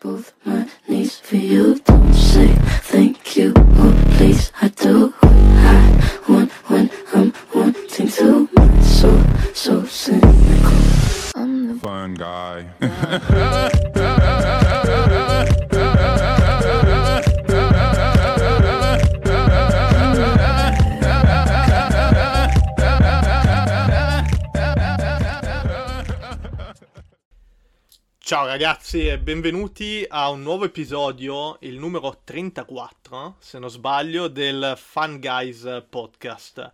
both my knees for you. Ragazzi e benvenuti a un nuovo episodio, il numero 34, se non sbaglio, del Fun Guys podcast.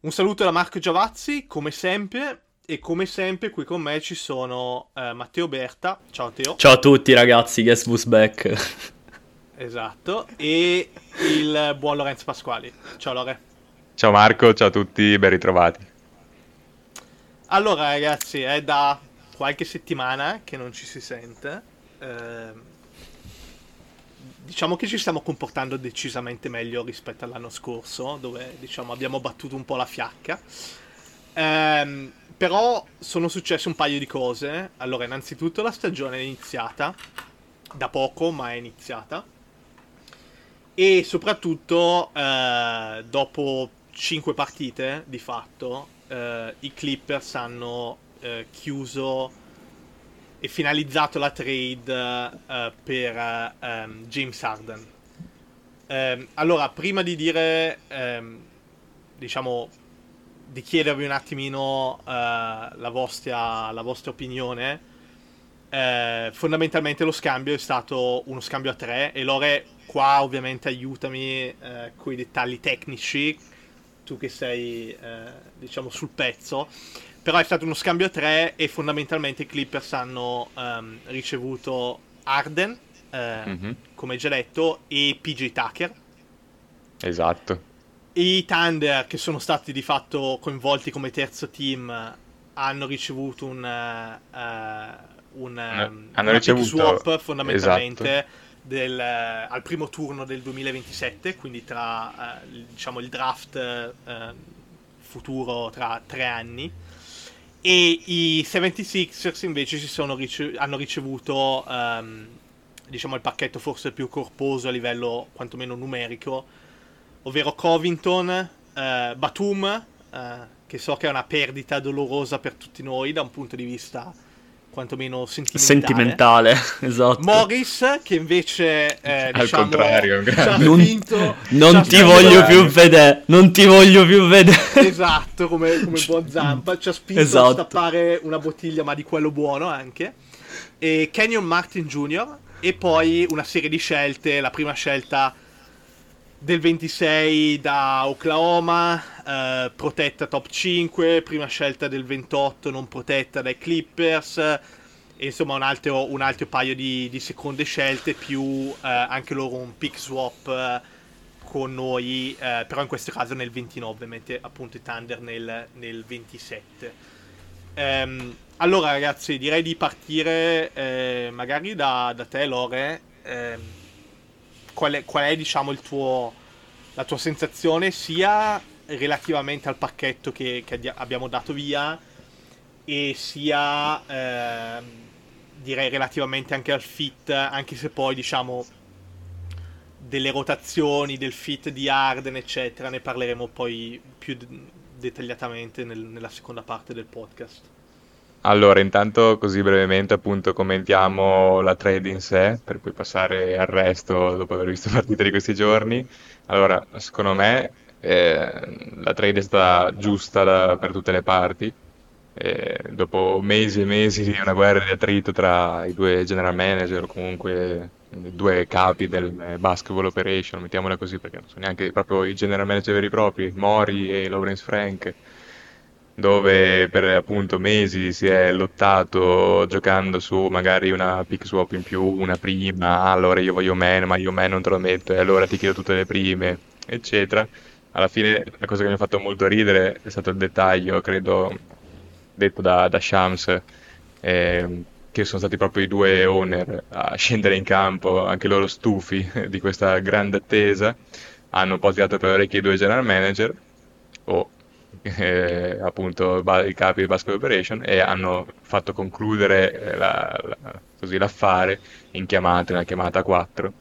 Un saluto da Marco Giavazzi, come sempre, e come sempre qui con me ci sono eh, Matteo Berta, ciao Teo. Ciao a tutti ragazzi, Guess Who's Back. Esatto, e il buon Lorenzo Pasquali. Ciao Lore. Ciao Marco, ciao a tutti, ben ritrovati. Allora ragazzi, è da qualche settimana che non ci si sente. Eh, diciamo che ci stiamo comportando decisamente meglio rispetto all'anno scorso, dove diciamo abbiamo battuto un po' la fiacca. Eh, però sono successe un paio di cose. Allora, innanzitutto la stagione è iniziata, da poco, ma è iniziata. E soprattutto, eh, dopo 5 partite, di fatto, eh, i Clippers hanno eh, chiuso e finalizzato la trade eh, per eh, ehm, James Harden. Ehm, allora, prima di dire, ehm, diciamo, di chiedervi un attimino eh, la, vostra, la vostra opinione, eh, fondamentalmente lo scambio è stato uno scambio a tre e Lore qua ovviamente aiutami eh, con i dettagli tecnici, tu che sei diciamo sul pezzo, però è stato uno scambio a tre e fondamentalmente i Clippers hanno um, ricevuto Arden, eh, mm-hmm. come già detto, e PJ Tucker. Esatto. I Thunder, che sono stati di fatto coinvolti come terzo team, hanno ricevuto un, uh, un um, hanno ricevuto... swap fondamentalmente esatto. del, uh, al primo turno del 2027, quindi tra uh, diciamo, il draft futuro tra tre anni. E i 76ers invece rice- hanno ricevuto um, diciamo il pacchetto forse più corposo a livello quantomeno numerico, ovvero Covington, uh, Batum, uh, che so che è una perdita dolorosa per tutti noi da un punto di vista quantomeno sentimentale. Sentimentale, esatto. Morris, che invece eh, al diciamo, contrario, non, vinto, non ti voglio più vedere, non ti voglio più vedere. Esatto, come, come buon Zampa, ci ha spinto esatto. a stappare una bottiglia, ma di quello buono anche. E Kenyon Martin Jr. e poi una serie di scelte, la prima scelta del 26 da Oklahoma, eh, protetta top 5, prima scelta del 28 non protetta dai Clippers, e insomma un altro, un altro paio di, di, seconde scelte, più eh, anche loro un pick swap eh, con noi, eh, però in questo caso nel 29, mentre appunto i Thunder nel, nel 27. Ehm, allora ragazzi, direi di partire eh, magari da, da, te Lore. Ehm, qual è, qual è diciamo, il tuo, la tua sensazione sia relativamente al pacchetto che, che abbiamo dato via e sia eh, direi relativamente anche al fit, anche se poi diciamo delle rotazioni, del fit di Arden, eccetera, ne parleremo poi più dettagliatamente nel, nella seconda parte del podcast. Allora, intanto così brevemente appunto commentiamo la trade in sé, per poi passare al resto dopo aver visto partite di questi giorni. Allora, secondo me eh, la trade è stata giusta da, per tutte le parti. Eh, dopo mesi e mesi di una guerra di attrito tra i due general manager, o comunque i due capi del basketball operation, mettiamola così perché non sono neanche proprio i general manager veri e propri, Mori e Lawrence Frank dove per appunto mesi si è lottato giocando su magari una pick swap in più, una prima, ah, allora io voglio meno, ma io meno non te lo metto e allora ti chiedo tutte le prime, eccetera. Alla fine la cosa che mi ha fatto molto ridere è stato il dettaglio, credo, detto da, da Shams, eh, che sono stati proprio i due owner a scendere in campo, anche loro stufi di questa grande attesa, hanno un po' tirato per le orecchie i due general manager, o eh, appunto i capi del Basket Operation e hanno fatto concludere eh, la- la- così l'affare in chiamata, una chiamata a 4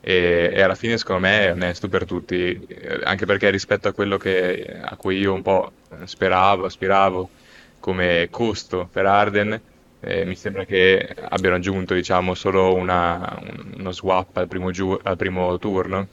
e, e alla fine secondo me è onesto per tutti, eh, anche perché rispetto a quello che, a cui io un po' speravo, aspiravo come costo per Arden, eh, mi sembra che abbiano aggiunto diciamo solo una- un- uno swap al primo, giu- al primo turno.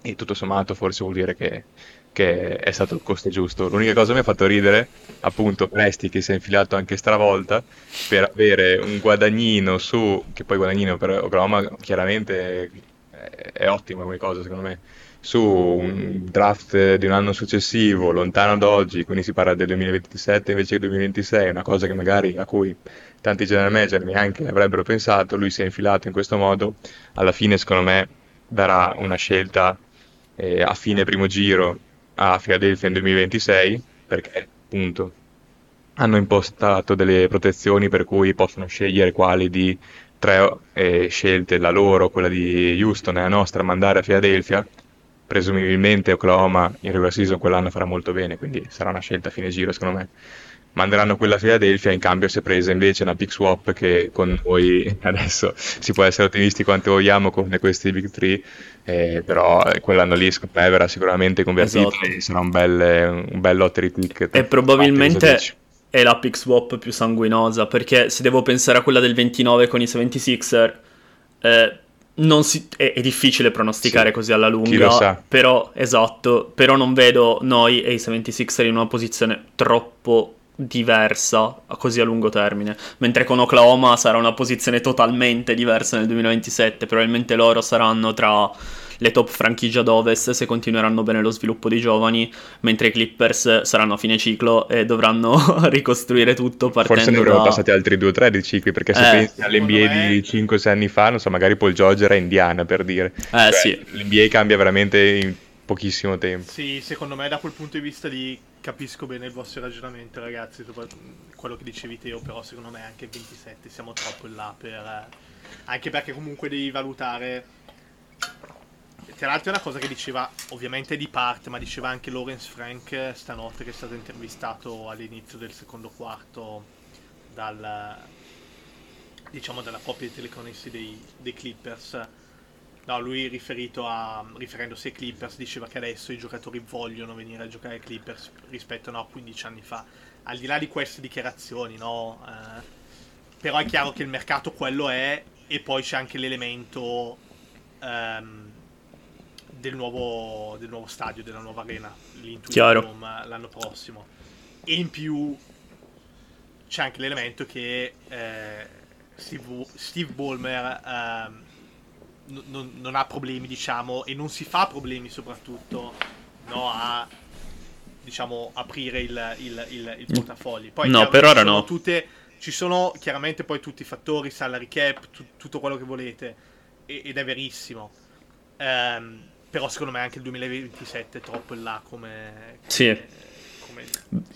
E tutto sommato forse vuol dire che, che è stato il costo giusto. L'unica cosa che mi ha fatto ridere, appunto, Presti che si è infilato anche stravolta per avere un guadagnino su, che poi guadagnino per Oklahoma chiaramente è, è ottima come cosa secondo me, su un draft di un anno successivo, lontano da oggi, quindi si parla del 2027 invece del 2026, una cosa che magari a cui tanti general manager neanche avrebbero pensato, lui si è infilato in questo modo, alla fine secondo me darà una scelta eh, a fine primo giro a Philadelphia nel 2026, perché appunto hanno impostato delle protezioni per cui possono scegliere quali di tre eh, scelte, la loro, quella di Houston e la nostra, mandare a Philadelphia. Presumibilmente Oklahoma in regular season quell'anno farà molto bene, quindi sarà una scelta a fine giro secondo me. Manderanno quella a Philadelphia, in cambio si è presa invece una pick swap che con noi adesso si può essere ottimisti quanto vogliamo con questi big three, eh, però quell'anno lì secondo me verrà sicuramente convertito Esatto. e sarà un bel, un bel lottery ticket. E probabilmente è la pick swap più sanguinosa, perché se devo pensare a quella del 29 con i 76er, eh, non si- è, è difficile pronosticare Sì. così alla lunga, però esatto, però non vedo noi e i 76er in una posizione troppo diversa a così a lungo termine, mentre con Oklahoma sarà una posizione totalmente diversa nel 2027, probabilmente loro saranno tra le top franchigie ad ovest se continueranno bene lo sviluppo dei giovani, mentre i Clippers saranno a fine ciclo e dovranno ricostruire tutto Forse partendo ne avremo da... passati altri due o tre di cicli, perché se Eh, pensi all'NBA me- di 5-6 anni fa, non so, magari Paul George era Indiana per dire. Eh Cioè, sì, L'NBA cambia veramente in pochissimo tempo. Sì, secondo me da quel punto di vista lì capisco bene il vostro ragionamento, ragazzi. Quello che dicevi Teo, però secondo me anche il 27 siamo troppo in là per. eh, Anche perché comunque devi valutare. Tra l'altro è una cosa che diceva ovviamente di parte, ma diceva anche Lawrence Frank eh, stanotte che è stato intervistato all'inizio del secondo quarto dal diciamo dalla coppia di telecronisti dei, dei Clippers. No, lui riferito a, riferendosi ai Clippers diceva che adesso i giocatori vogliono venire a giocare ai Clippers rispetto no, a 15 anni fa. Al di là di queste dichiarazioni, no? eh, però è chiaro che il mercato quello è e poi c'è anche l'elemento ehm, del, nuovo, del nuovo stadio, della nuova arena, l'Intuit Chiaro. Dome, eh, l'anno prossimo. E in più c'è anche l'elemento che eh, Steve, Steve Ballmer ehm, non, non ha problemi, diciamo, e non si fa problemi soprattutto no, a diciamo aprire il, il, il, il portafogli. Poi No, chiaro per ora no. Tutte, ci sono chiaramente poi tutti i fattori, salary cap, tu- tutto quello che volete, e- ed è verissimo. Ehm, però secondo me anche il 2027 è troppo in là come... Sì.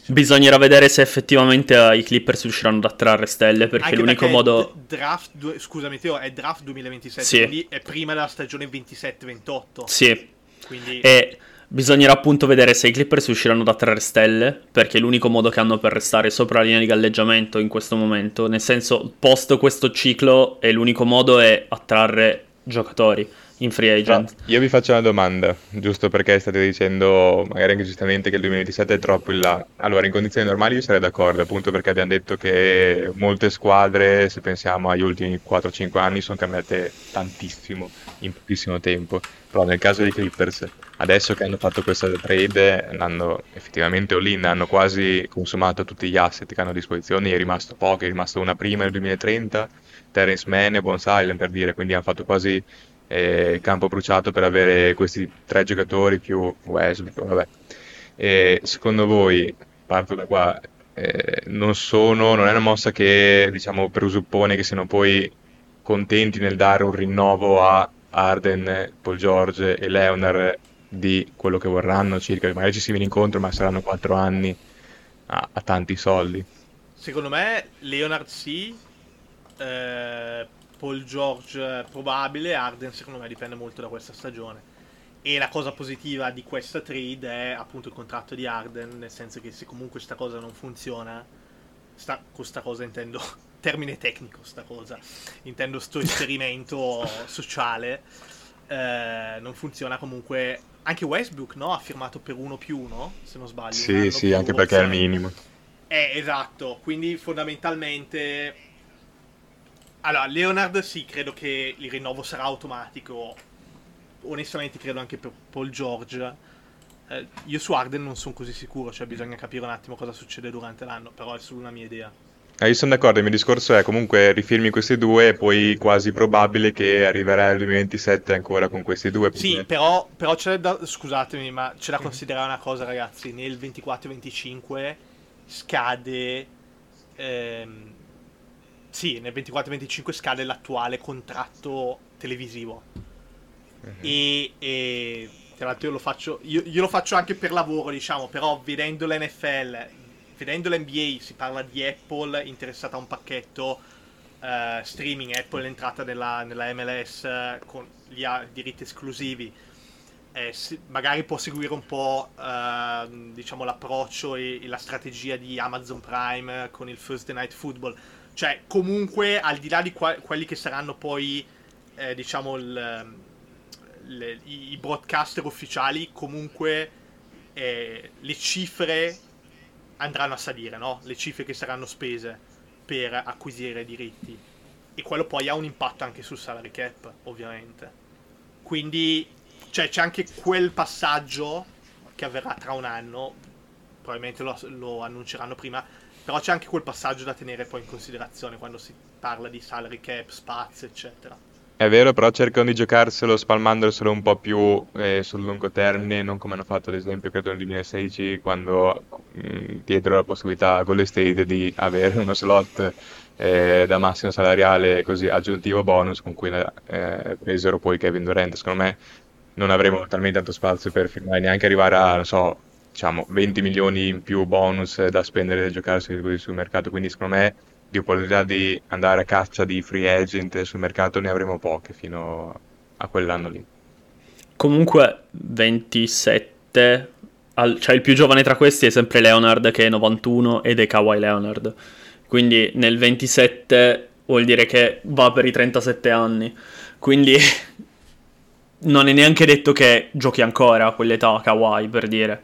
Bisognerà vedere se effettivamente eh, i Clippers riusciranno ad attrarre stelle, perché Anche l'unico perché modo... d- draft, due- scusami Teo, è draft 2027, Sì. quindi è prima della stagione 27-28. Sì, Quindi E bisognerà appunto vedere se i Clippers riusciranno ad attrarre stelle, perché è l'unico modo che hanno per restare sopra la linea di galleggiamento in questo momento. Nel senso, post questo ciclo, è l'unico modo è attrarre giocatori in free agent. Io vi faccio una domanda, giusto perché state dicendo, magari anche giustamente, che il 2027 è troppo in là. Allora, in condizioni normali io sarei d'accordo, appunto perché abbiamo detto che molte squadre, se pensiamo agli ultimi 4-5 anni, sono cambiate tantissimo, in pochissimo tempo. Però nel caso dei Clippers, adesso che hanno fatto questa trade, hanno effettivamente all-in, hanno quasi consumato tutti gli asset che hanno a disposizione, è rimasto poco, è rimasto una prima nel 2030, Terence Mann e Bones Island per dire, quindi hanno fatto quasi eh, campo bruciato per avere questi tre giocatori più Westbrook, vabbè. E secondo voi, parto da qua, eh, non sono, non è una mossa che diciamo presuppone che siano poi contenti nel dare un rinnovo a Arden, Paul George e Leonard di quello che vorranno circa, magari ci si viene incontro ma saranno quattro anni a, a tanti soldi. secondo me Leonard sì, eh, Paul George probabile, Arden secondo me dipende molto da questa stagione. E la cosa positiva di questa trade è appunto il contratto di Arden, nel senso che se comunque sta cosa non funziona, sta, con sta cosa intendo termine tecnico, sta cosa, intendo sto esperimento sociale, eh, non funziona comunque. Anche Westbrook, no? Ha firmato per uno più uno, se non sbaglio. Sì, sì, anche perché è il opzione. minimo. Eh, esatto, quindi fondamentalmente... Allora, Leonard sì, credo che il rinnovo sarà automatico. Onestamente credo anche per Paul George. Eh, io su Arden non sono così sicuro, cioè bisogna capire un attimo cosa succede durante l'anno, però è solo una mia idea. Eh, io sono d'accordo, il mio discorso è comunque rifirmi questi due e poi quasi probabile che arriverai al 2027 ancora con questi due. Sì, però, però c'è da... Scusatemi, ma c'è da considerare una cosa, ragazzi. Nel 24-25 scade... ehm, sì, nel 24-25 scade l'attuale contratto televisivo. Mhm. E, e tra l'altro io lo faccio io, io lo faccio anche per lavoro diciamo però vedendo l'NFL vedendo l'NBA si parla di Apple interessata a un pacchetto eh, streaming Apple è entrata nella, nella MLS eh, con gli ha- diritti esclusivi eh, si- magari può seguire un po' eh, diciamo l'approccio e, e la strategia di Amazon Prime con il Thursday Night Football cioè comunque al di là di qua- quelli che saranno poi eh, diciamo il, le- i, i broadcaster ufficiali comunque eh, le cifre andranno a salire, no? Le cifre che saranno spese per acquisire diritti. E quello poi ha un impatto anche sul salary cap, ovviamente. Quindi cioè, c'è anche quel passaggio che avverrà tra un anno, probabilmente lo, lo annunceranno prima, però c'è anche quel passaggio da tenere poi in considerazione quando si parla di salary cap, spazio, eccetera. È vero, però cercano di giocarselo spalmandoselo un po' più eh, sul lungo termine, non come hanno fatto ad esempio credo nel 2016 quando mh, diedero la possibilità a Golden State di avere uno slot eh, da massimo salariale così aggiuntivo bonus con cui eh, presero poi Kevin Durant. Secondo me non avremo talmente tanto spazio per firmare, neanche arrivare a, non so, diciamo 20 milioni in più bonus da spendere e giocarsi così sul mercato, quindi secondo me di opportunità di andare a caccia di free agent sul mercato ne avremo poche fino a quell'anno lì. Comunque 27, al- cioè il più giovane tra questi è sempre Leonard che è 91 ed è Kawhi Leonard. Quindi nel 27 vuol dire che va per i 37 anni. Quindi non è neanche detto che giochi ancora a quell'età Kawhi per dire.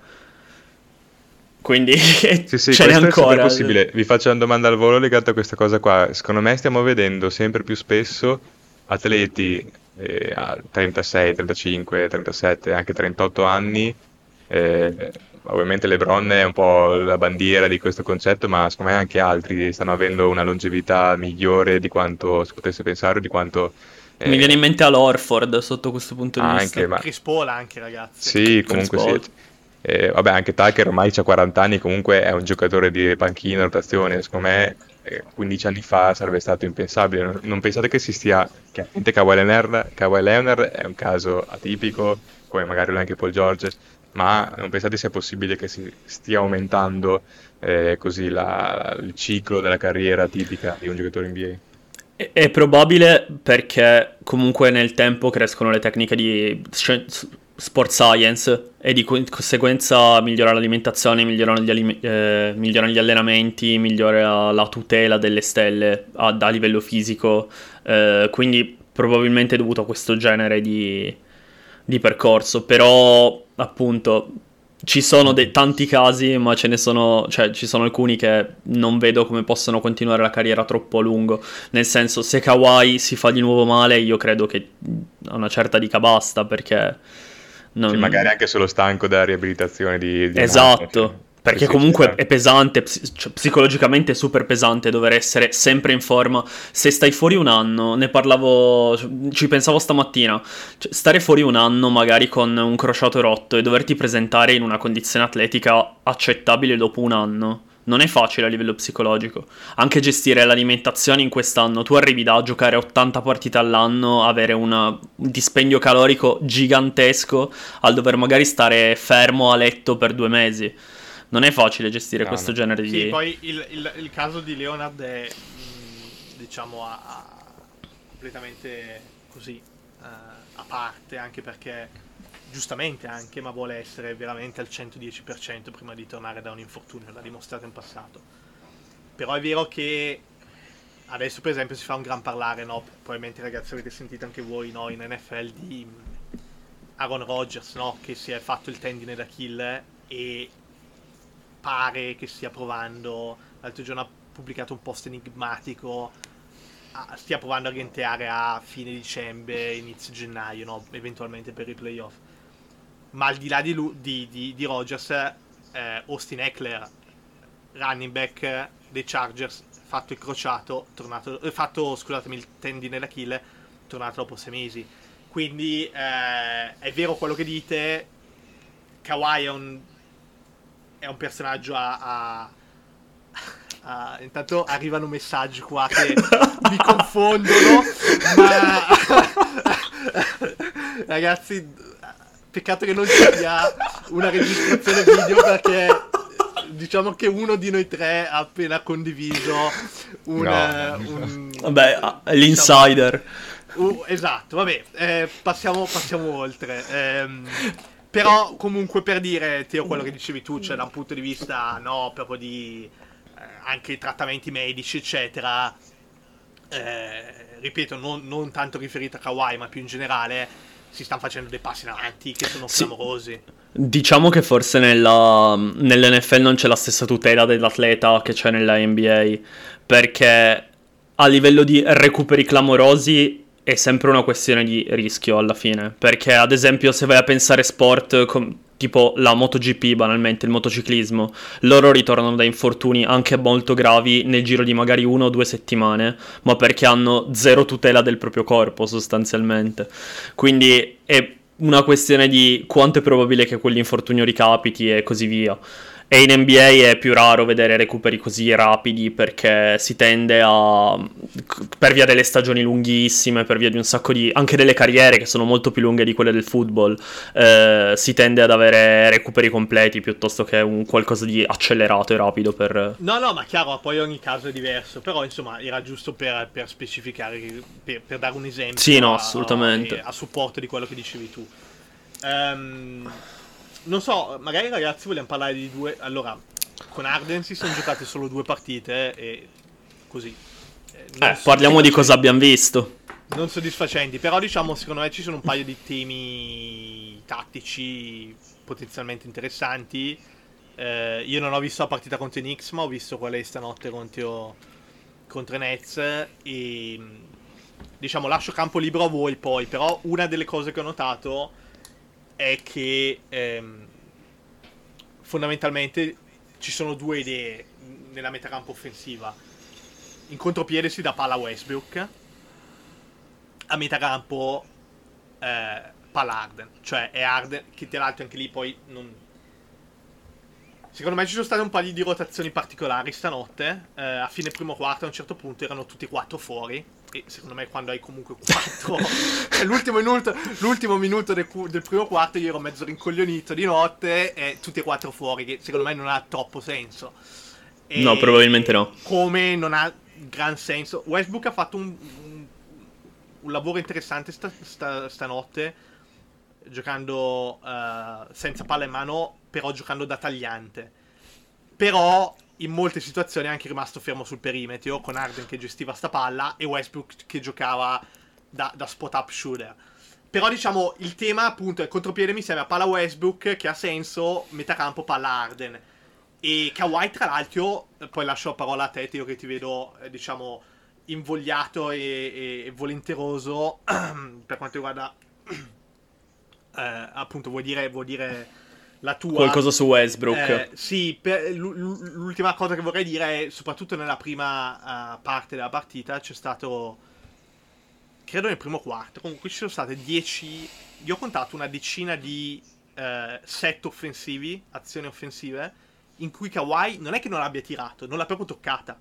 Quindi Sì, sì, ce n'è questo è sempre ancora. possibile. Vi faccio una domanda al volo legata a questa cosa qua. Secondo me stiamo vedendo sempre più spesso atleti eh, a 36, 35, 37, anche 38 anni. eh, ovviamente LeBron è un po' la bandiera di questo concetto, ma secondo me anche altri stanno avendo una longevità migliore di quanto si potesse pensare, di quanto... eh, Mi viene in mente Al sotto questo punto di Anche, vista. ma- Chris Paul anche, ragazzi. Sì, comunque sì. Eh, vabbè, anche Tucker ormai ha 40 anni, comunque è un giocatore di panchina, rotazione. Secondo me, eh, 15 anni fa sarebbe stato impensabile. Non, non pensate che si stia. Chiaramente Kawhi Leonard, Kawhi Leonard è un caso atipico, come magari lo è anche Paul George, ma non pensate sia possibile che si stia aumentando eh, così la- il ciclo della carriera tipica di un giocatore NBA? È- È probabile perché comunque nel tempo crescono le tecniche di sport science e di co- conseguenza migliora l'alimentazione, migliorano gli, alime- eh, migliorano gli allenamenti, migliora la tutela delle stelle a, a livello fisico, eh, quindi probabilmente è dovuto a questo genere di, di percorso, però appunto ci sono dei- tanti casi, ma ce ne sono, cioè ci sono alcuni che non vedo come possono continuare la carriera troppo a lungo. Nel senso, se Kawhi si fa di nuovo male, io credo che a una certa dica basta perché non... Sì, magari anche solo stanco da riabilitazione di, di Esatto, cioè. perché comunque sta. è pesante, cioè, psicologicamente è super pesante dover essere sempre in forma. Se stai fuori un anno, ne parlavo, ci pensavo stamattina, cioè, stare fuori un anno magari con un crociato rotto e doverti presentare in una condizione atletica accettabile dopo un anno. Non è facile a livello psicologico. Anche gestire l'alimentazione in quest'anno. Tu arrivi da giocare 80 partite all'anno, avere una- un dispendio calorico gigantesco, al dover magari stare fermo a letto per due mesi. Non è facile gestire No, questo no. genere di... Sì, poi il, il- il caso di Leonard è, mh, diciamo, a- a- completamente così a parte, anche perché giustamente anche, ma vuole essere veramente al 110% prima di tornare da un infortunio, l'ha dimostrato in passato. Però è vero che adesso per esempio si fa un gran parlare, no? probabilmente ragazzi avete sentito anche voi no? in NFL di Aaron Rodgers no? che si è fatto il tendine d'Achille e pare che stia provando, l'altro giorno ha pubblicato un post enigmatico, stia provando a rientrare a fine dicembre, inizio gennaio, no? eventualmente per i playoff. Ma al di là di, lui, di, di, di Rodgers, eh, Austin Eckler, running back dei Chargers, fatto il crociato, tornato, eh, fatto scusatemi il tendine d'Achille, tornato dopo sei mesi. Quindi eh, è vero quello che dite, Kawhi è un, è un personaggio a, a, a, Intanto arrivano messaggi qua che mi confondono, ma... Ragazzi, peccato che non ci sia una registrazione video perché diciamo che uno di noi tre ha appena condiviso un, No. un- Vabbè, ah, l'insider. Uh, esatto, vabbè, eh, passiamo, passiamo oltre. Ehm, però comunque per dire, Teo, quello che dicevi tu, cioè da un punto di vista, no, proprio di eh, anche trattamenti medici, eccetera, eh, ripeto, non, non tanto riferito a Kawhi, ma più in generale, si stanno facendo dei passi in avanti che sono Sì. clamorosi. Diciamo che forse nella, nell'NFL non c'è la stessa tutela dell'atleta che c'è nella NBA, perché a livello di recuperi clamorosi è sempre una questione di rischio alla fine, perché ad esempio se vai a pensare sport com- tipo la MotoGP banalmente, il motociclismo, loro ritornano da infortuni anche molto gravi nel giro di magari una o due settimane, ma perché hanno zero tutela del proprio corpo sostanzialmente. Quindi è una questione di quanto è probabile che quell'infortunio ricapiti e così via. E in NBA è più raro vedere recuperi così rapidi perché si tende a. per via delle stagioni lunghissime, per via di un sacco di. anche delle carriere che sono molto più lunghe di quelle del football, eh, si tende ad avere recuperi completi piuttosto che un qualcosa di accelerato e rapido per. No, no, ma chiaro, poi ogni caso è diverso. Però, insomma, era giusto per, per specificare, per, per dare un esempio. Sì, no, assolutamente. A, a supporto di quello che dicevi tu. Ehm, non so, magari ragazzi vogliamo parlare di due. Allora, con Arden si sono giocate solo due partite e così. Eh, Eh, parliamo di cosa abbiamo visto. Non soddisfacenti, però diciamo, secondo me ci sono un paio di temi tattici potenzialmente interessanti. Eh, io non ho visto la partita contro i Knicks, ma ho visto quella di stanotte contro, contro i Nets e diciamo lascio campo libero a voi poi, però una delle cose che ho notato è che ehm, fondamentalmente ci sono due idee nella metacampo offensiva. In contropiede si dà palla a Westbrook, a metacampo eh, palla Arden, cioè è Arden che tra l'altro anche lì poi non... Secondo me ci sono state un paio di rotazioni particolari stanotte, eh, a fine primo quarto a un certo punto erano tutti e quattro fuori e secondo me quando hai comunque quattro cioè, l'ultimo minuto, l'ultimo minuto del, cu- del primo quarto io ero mezzo rincoglionito di notte e tutti e quattro fuori che secondo me non ha troppo senso. E No, probabilmente no. Come non ha gran senso. Westbrook ha fatto un, un- un lavoro interessante sta- sta- stanotte giocando eh, senza palla in mano, però giocando da tagliante. Però in molte situazioni è anche rimasto fermo sul perimetro con Arden che gestiva sta palla e Westbrook che giocava da, da spot up shooter. Però diciamo il tema appunto è contropiede mi sembra palla Westbrook che ha senso, metà campo palla Arden. E Kawhi tra l'altro, poi lascio la parola a te Teo che ti vedo eh, diciamo invogliato e, e- e volenteroso per quanto riguarda eh, appunto vuoi dire, vuoi dire la tua Qualcosa su Westbrook. eh, sì, per- l'u- l'u- l'ultima cosa che vorrei dire è, soprattutto nella prima eh, parte della partita, c'è stato, credo nel primo quarto, comunque ci sono state 10, io ho contato una decina di eh, set offensivi, azioni offensive, in cui Kawhi non è che non l'abbia tirato, non l'ha proprio toccata.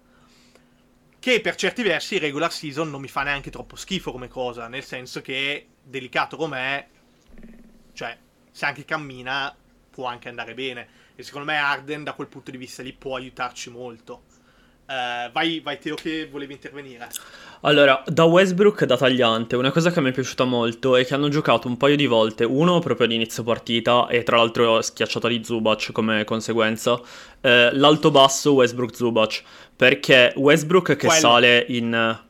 Che per certi versi regular season non mi fa neanche troppo schifo come cosa, nel senso che delicato com'è, cioè se anche cammina può anche andare bene. E secondo me Arden da quel punto di vista lì può aiutarci molto. Eh, vai, vai Teo che volevi intervenire. Allora, da Westbrook da tagliante, una cosa che mi è piaciuta molto è che hanno giocato un paio di volte, uno proprio all'inizio partita e tra l'altro schiacciata di Zubac come conseguenza, eh, l'alto-basso Westbrook-Zubac, perché Westbrook che Quello. sale in...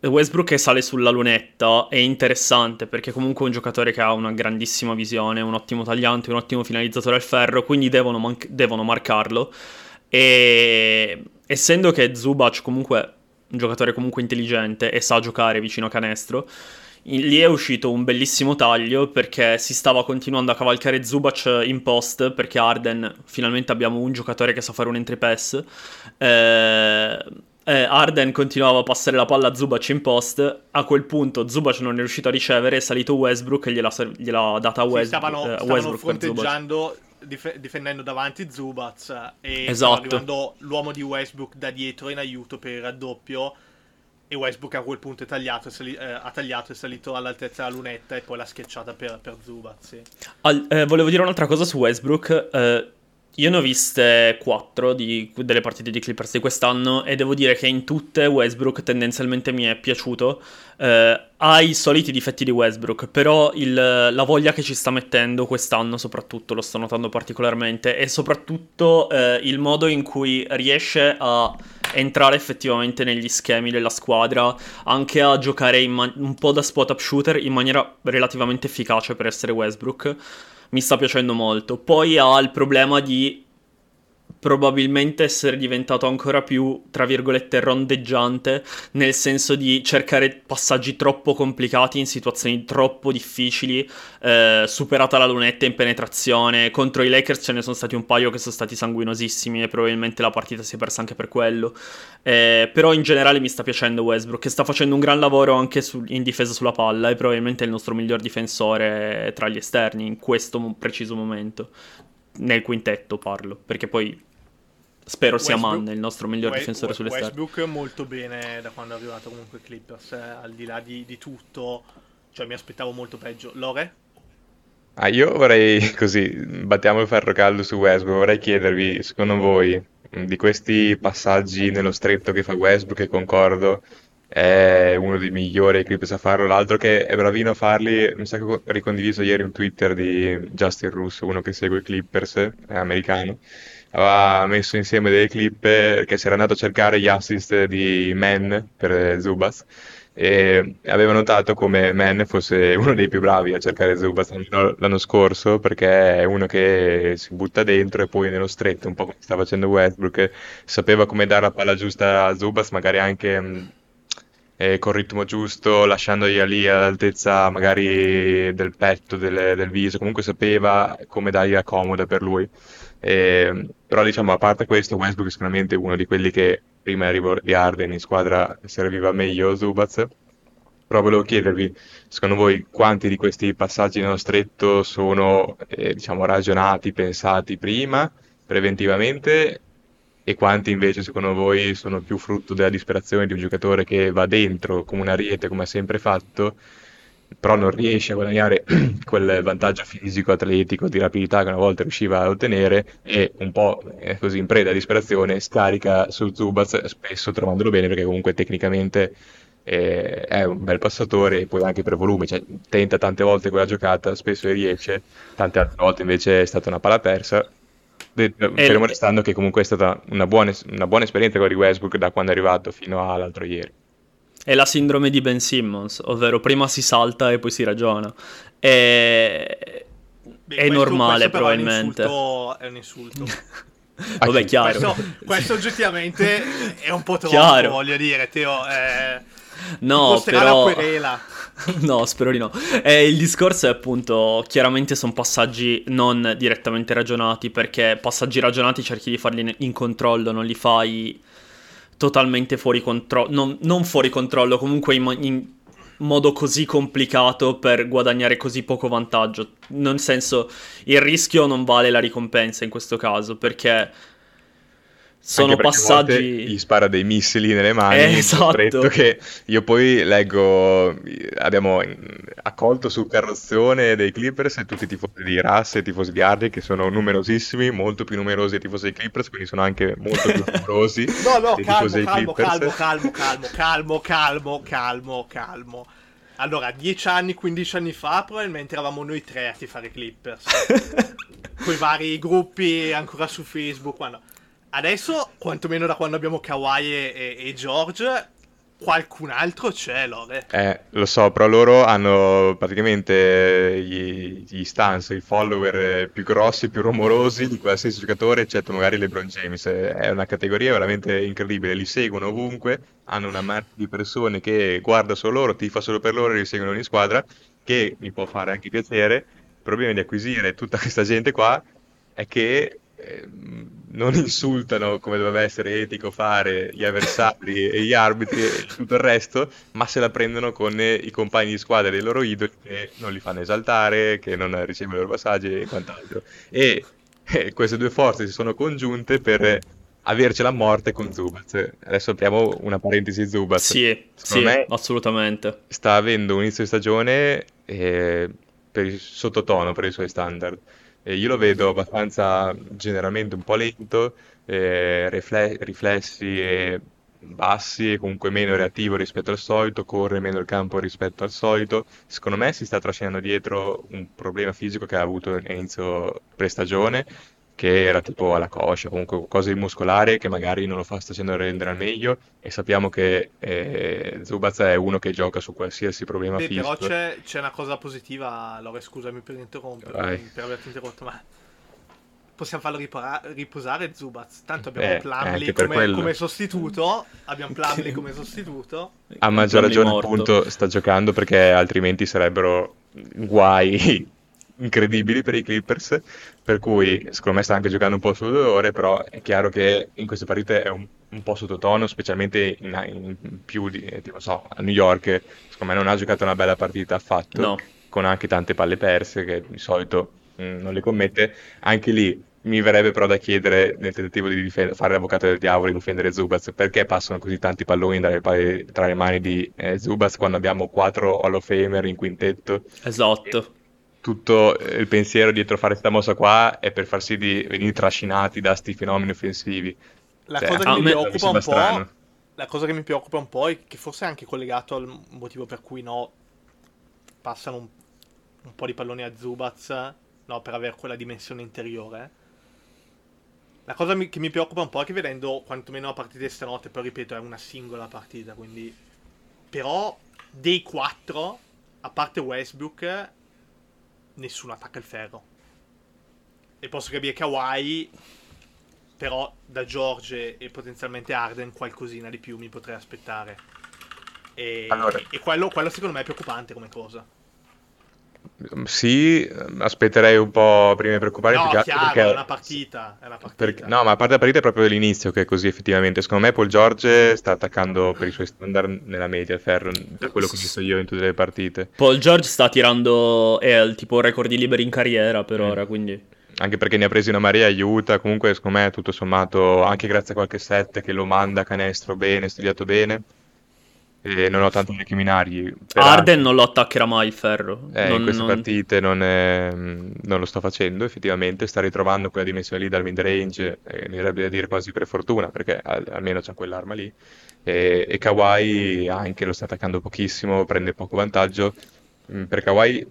Westbrook che sale sulla lunetta è interessante perché comunque è un giocatore che ha una grandissima visione, un ottimo tagliante, un ottimo finalizzatore al ferro, quindi devono, man- devono marcarlo. E essendo che Zubac comunque un giocatore comunque intelligente e sa giocare vicino a canestro, lì è uscito un bellissimo taglio perché si stava continuando a cavalcare Zubac in post perché Arden finalmente abbiamo un giocatore che sa fare un entry pass. Eh, eh, Arden continuava a passare la palla a Zubac in post. A quel punto Zubac non è riuscito a ricevere, è salito Westbrook e gliel'ha, ser- gliel'ha data a Sì, West- stavano, eh, stavano Westbrook Zubac. fronteggiando, dif- difendendo davanti Zubaz e Esatto. l'uomo di Westbrook da dietro in aiuto per il raddoppio e Westbrook a quel punto tagliato, sali- eh, ha tagliato, è salito all'altezza della lunetta e poi l'ha schiacciata per, per Zubaz. Sì. Al- eh, volevo dire un'altra cosa su Westbrook. eh, io ne ho viste quattro di- delle partite di Clippers di quest'anno e devo dire che in tutte Westbrook tendenzialmente mi è piaciuto. Eh, ha i soliti difetti di Westbrook, però il- la voglia che ci sta mettendo quest'anno soprattutto lo sto notando particolarmente e soprattutto eh, il modo in cui riesce a entrare effettivamente negli schemi della squadra, anche a giocare man- un po' da spot up shooter in maniera relativamente efficace per essere Westbrook mi sta piacendo molto. Poi ha il problema di probabilmente essere diventato ancora più, tra virgolette, rondeggiante, nel senso di cercare passaggi troppo complicati in situazioni troppo difficili, eh, superata la lunetta in penetrazione. Contro i Lakers ce ne sono stati un paio che sono stati sanguinosissimi e probabilmente la partita si è persa anche per quello. Eh, però in generale mi sta piacendo Westbrook, che sta facendo un gran lavoro anche su- in difesa sulla palla e probabilmente è il nostro miglior difensore tra gli esterni in questo preciso momento. Nel quintetto parlo, perché poi spero sia Westbrook- Mann il nostro miglior We- difensore We- sull'esterno. Westbrook molto bene da quando è arrivato comunque Clippers, eh, al di là di, di tutto, cioè mi aspettavo molto peggio. Lore? Ah, io vorrei, così, battiamo il ferro caldo su Westbrook, vorrei chiedervi, secondo voi, mh, di questi passaggi nello stretto che fa Westbrook, che concordo, è uno dei migliori Clippers a farlo, l'altro che è bravino a farli, mi sa che ho ricondiviso ieri un Twitter di Justin Russo, uno che segue i Clippers, è americano, aveva messo insieme delle clip eh, che si era andato a cercare gli assist di Man per Zubas e aveva notato come Man fosse uno dei più bravi a cercare Zubas l'anno scorso perché è uno che si butta dentro e poi nello stretto, un po' come sta facendo Westbrook, sapeva come dare la palla giusta a Zubas, magari anche mh, eh, col ritmo giusto, lasciandogli lì all'altezza magari del petto, del, del viso, comunque sapeva come dargli la comoda per lui. Eh, però diciamo, a parte questo, Westbrook è sicuramente uno di quelli che prima arrivo di Arden in squadra serviva meglio Zubaz. Però volevo chiedervi, secondo voi, quanti di questi passaggi nello stretto sono, eh, diciamo, ragionati, pensati prima, preventivamente, e quanti invece, secondo voi, sono più frutto della disperazione di un giocatore che va dentro come un ariete, come ha sempre fatto, però non riesce a guadagnare quel vantaggio fisico, atletico, di rapidità che una volta riusciva a ottenere e un po' eh, così in preda a disperazione scarica su Zubaz, spesso trovandolo bene perché comunque tecnicamente eh, è un bel passatore e poi anche per volume, cioè tenta tante volte quella giocata, spesso riesce, tante altre volte invece è stata una palla persa. De- Fermo restando che comunque è stata una buona, una buona esperienza quella di Westbrook da quando è arrivato fino all'altro ieri. È la sindrome di Ben Simmons, ovvero prima si salta e poi si ragiona. E... Beh, è questo- normale, questo però probabilmente. È un insulto. È un insulto. Vabbè, chiaro. Questo, questo oggettivamente è un po' troppo, Chiaro. voglio dire, Teo. Eh, No, però... la querela. No, spero di no. Eh, il discorso è appunto, chiaramente sono passaggi non direttamente ragionati, perché passaggi ragionati cerchi di farli in- in controllo, non li fai totalmente fuori controllo, non, non fuori controllo, comunque in, in modo così complicato per guadagnare così poco vantaggio. Nel senso, il rischio non vale la ricompensa in questo caso, perché sono passaggi... gli spara dei missili nelle mani Eh, esatto. che io poi leggo abbiamo accolto sul carrozzone dei Clippers tutti i tifosi di Russ e i tifosi di Hardy che sono numerosissimi, molto più numerosi dei tifosi dei Clippers, quindi sono anche molto più numerosi No, no, calmo, calmo, calmo, calmo, calmo, calmo, calmo, calmo, calmo. Allora, 10 anni, 15 anni fa, probabilmente eravamo noi tre a tifare Clippers. Con i vari gruppi ancora su Facebook. quando- Adesso, quantomeno da quando abbiamo Kawhi e, e- George, qualcun altro c'è, Lore. Eh, lo so, però loro hanno praticamente gli, gli stans, i follower eh, più grossi, più rumorosi di qualsiasi giocatore, eccetto magari LeBron James. Eh, È una categoria veramente incredibile, li seguono ovunque, hanno una marea di persone che guarda solo loro, tifa solo per loro, li seguono ogni squadra, che mi può fare anche piacere. Il problema di acquisire tutta questa gente qua è che eh, non insultano come dovrebbe essere etico fare gli avversari e gli arbitri e tutto il resto, ma se la prendono con eh, i compagni di squadra dei loro idoli che non li fanno esaltare, che non ricevono i loro passaggi e quant'altro. E eh, queste due forze si sono congiunte per avercela a morte con Zubaz. Adesso apriamo una parentesi Zubaz. Sì, sì, assolutamente. sta avendo un inizio di stagione eh, per il sottotono per i suoi standard. E io lo vedo abbastanza generalmente un po' lento, eh, rifle- riflessi bassi e comunque meno reattivo rispetto al solito, corre meno il campo rispetto al solito. Secondo me si sta trascinando dietro un problema fisico che ha avuto all'inizio prestagione, che era tipo alla coscia, comunque qualcosa di muscolare che magari non lo fa sta facendo rendere al meglio e sappiamo che eh, Zubaz è uno che gioca su qualsiasi problema Beh, però fisico. c'è, c'è una cosa positiva, Lore, scusami per interrompere, Vai. per averti interrotto, ma possiamo farlo ripara- riposare Zubaz. Tanto abbiamo Eh, per come, come sostituto, abbiamo Plumlee come sostituto. A maggior ragione, morto. appunto, sta giocando perché altrimenti sarebbero guai incredibili per i Clippers. Per cui, secondo me, sta anche giocando un po' sul dolore. Però è chiaro che in queste partite è un, un po' sottotono, specialmente in, in più di, tipo, so, a New York. Secondo me, non ha giocato una bella partita affatto. No. Con anche tante palle perse che di solito mm, non le commette. Anche lì. Mi verrebbe però da chiedere nel tentativo di difend- fare l'avvocato del diavolo e difendere Zubaz perché passano così tanti palloni tra le mani di eh, Zubaz quando abbiamo quattro Hall of Famer in quintetto Esatto. Tutto il pensiero dietro fare questa mossa qua è per far sì di venire trascinati da sti fenomeni offensivi La Cioè, cosa che a mi preoccupa un po', strano. la cosa che mi preoccupa un po' è che forse è anche collegato al motivo per cui no, passano un, un po' di palloni a Zubaz, no, per avere quella dimensione interiore. La cosa mi- che mi preoccupa un po' è che vedendo quantomeno la partita di stanotte, però ripeto, è una singola partita, quindi... Però dei quattro, a parte Westbrook, nessuno attacca il ferro. E posso capire Kawhi, però da George e potenzialmente Arden qualcosina di più mi potrei aspettare. E, Allora. e quello, quello secondo me è preoccupante come cosa. Sì aspetterei un po' prima di preoccuparmi no, chiaro, perché è una partita. È una partita. perché- no ma a parte la partita è proprio l'inizio che è così effettivamente secondo me Paul George sta attaccando per i suoi standard nella media il ferro da quello che ho visto io in tutte le partite Paul George sta tirando è il tipo record di liberi in carriera per Mm. ora, quindi anche perché ne ha presi una marea, aiuta. Comunque, secondo me, tutto sommato, anche grazie a qualche set che lo manda a canestro bene, studiato bene. E non ho tanto recriminargli. Arden non lo attaccherà mai il ferro. eh, in Non- queste non- partite non, è- non lo sto facendo, effettivamente. Sta ritrovando quella dimensione lì dal mid range, eh, mi verrebbe da dire quasi per fortuna, perché al- almeno c'ha quell'arma lì. E, e Kawhi anche lo sta attaccando pochissimo, prende poco vantaggio. Mm, Per Kawhi